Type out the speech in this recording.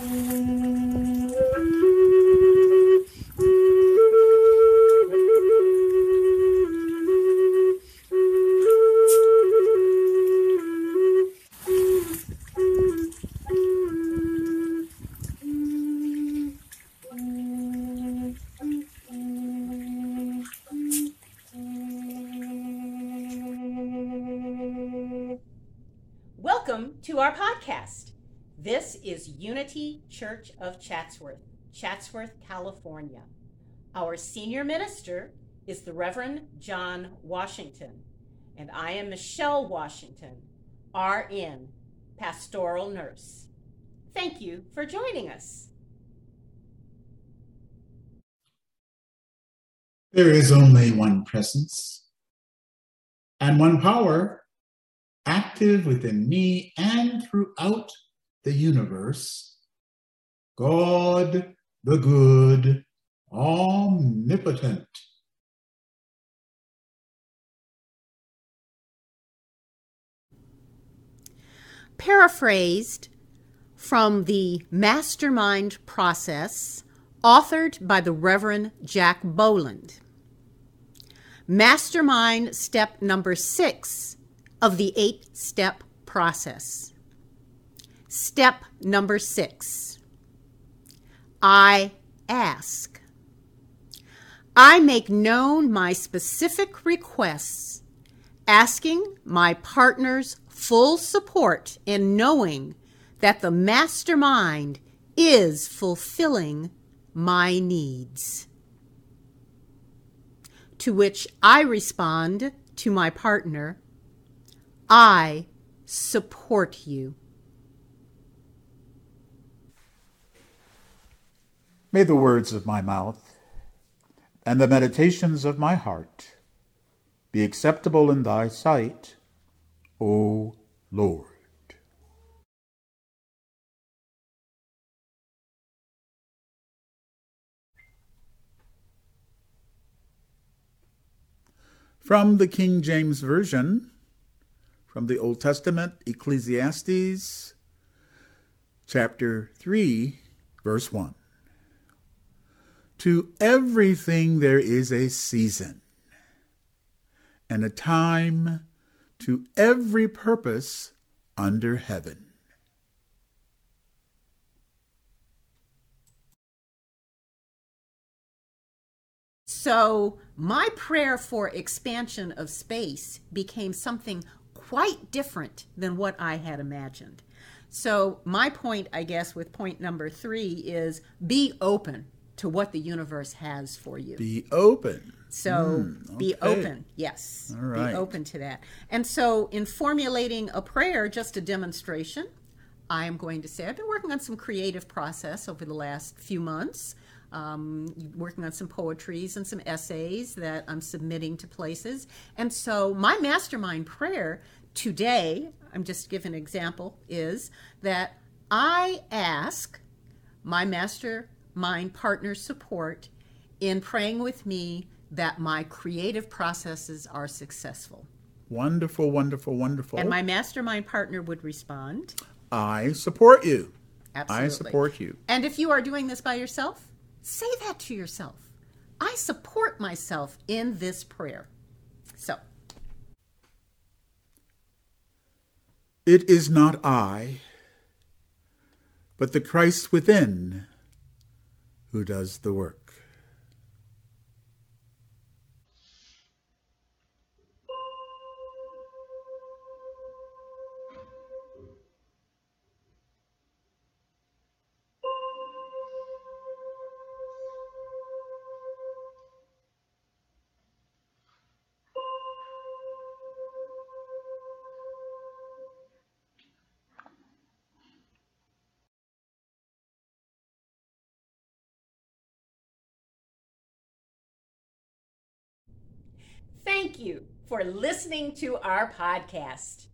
Welcome to our podcast. This is Unity Church of Chatsworth, Chatsworth, California. Our senior minister is the Reverend John Washington, and I am Michelle Washington, RN, pastoral nurse. Thank you for joining us. There is only one presence and one power active within me and throughout the universe, God the good, omnipotent. Paraphrased from the Mastermind Process, authored by the Reverend Jack Boland. Mastermind step number six of the eight step process. Step number six I ask. I make known my specific requests, asking my partner's full support in knowing that the mastermind is fulfilling my needs. To which I respond to my partner I support you. May the words of my mouth and the meditations of my heart be acceptable in thy sight, O Lord. From the King James Version, from the Old Testament, Ecclesiastes chapter 3, verse 1. To everything there is a season and a time to every purpose under heaven. So, my prayer for expansion of space became something quite different than what I had imagined. So, my point, I guess, with point number three is be open to what the universe has for you. Be open. So, mm, okay. be open, yes. All right. Be open to that. And so, in formulating a prayer, just a demonstration, I am going to say I've been working on some creative process over the last few months um, working on some poetries and some essays that I'm submitting to places. And so my mastermind prayer today, I'm just giving an example, is that I ask my mastermind partner support in praying with me that my creative processes are successful. Wonderful, wonderful, wonderful. And my mastermind partner would respond I support you. Absolutely. I support you. And if you are doing this by yourself, Say that to yourself. I support myself in this prayer. So, it is not I, but the Christ within who does the work. Thank you for listening to our podcast.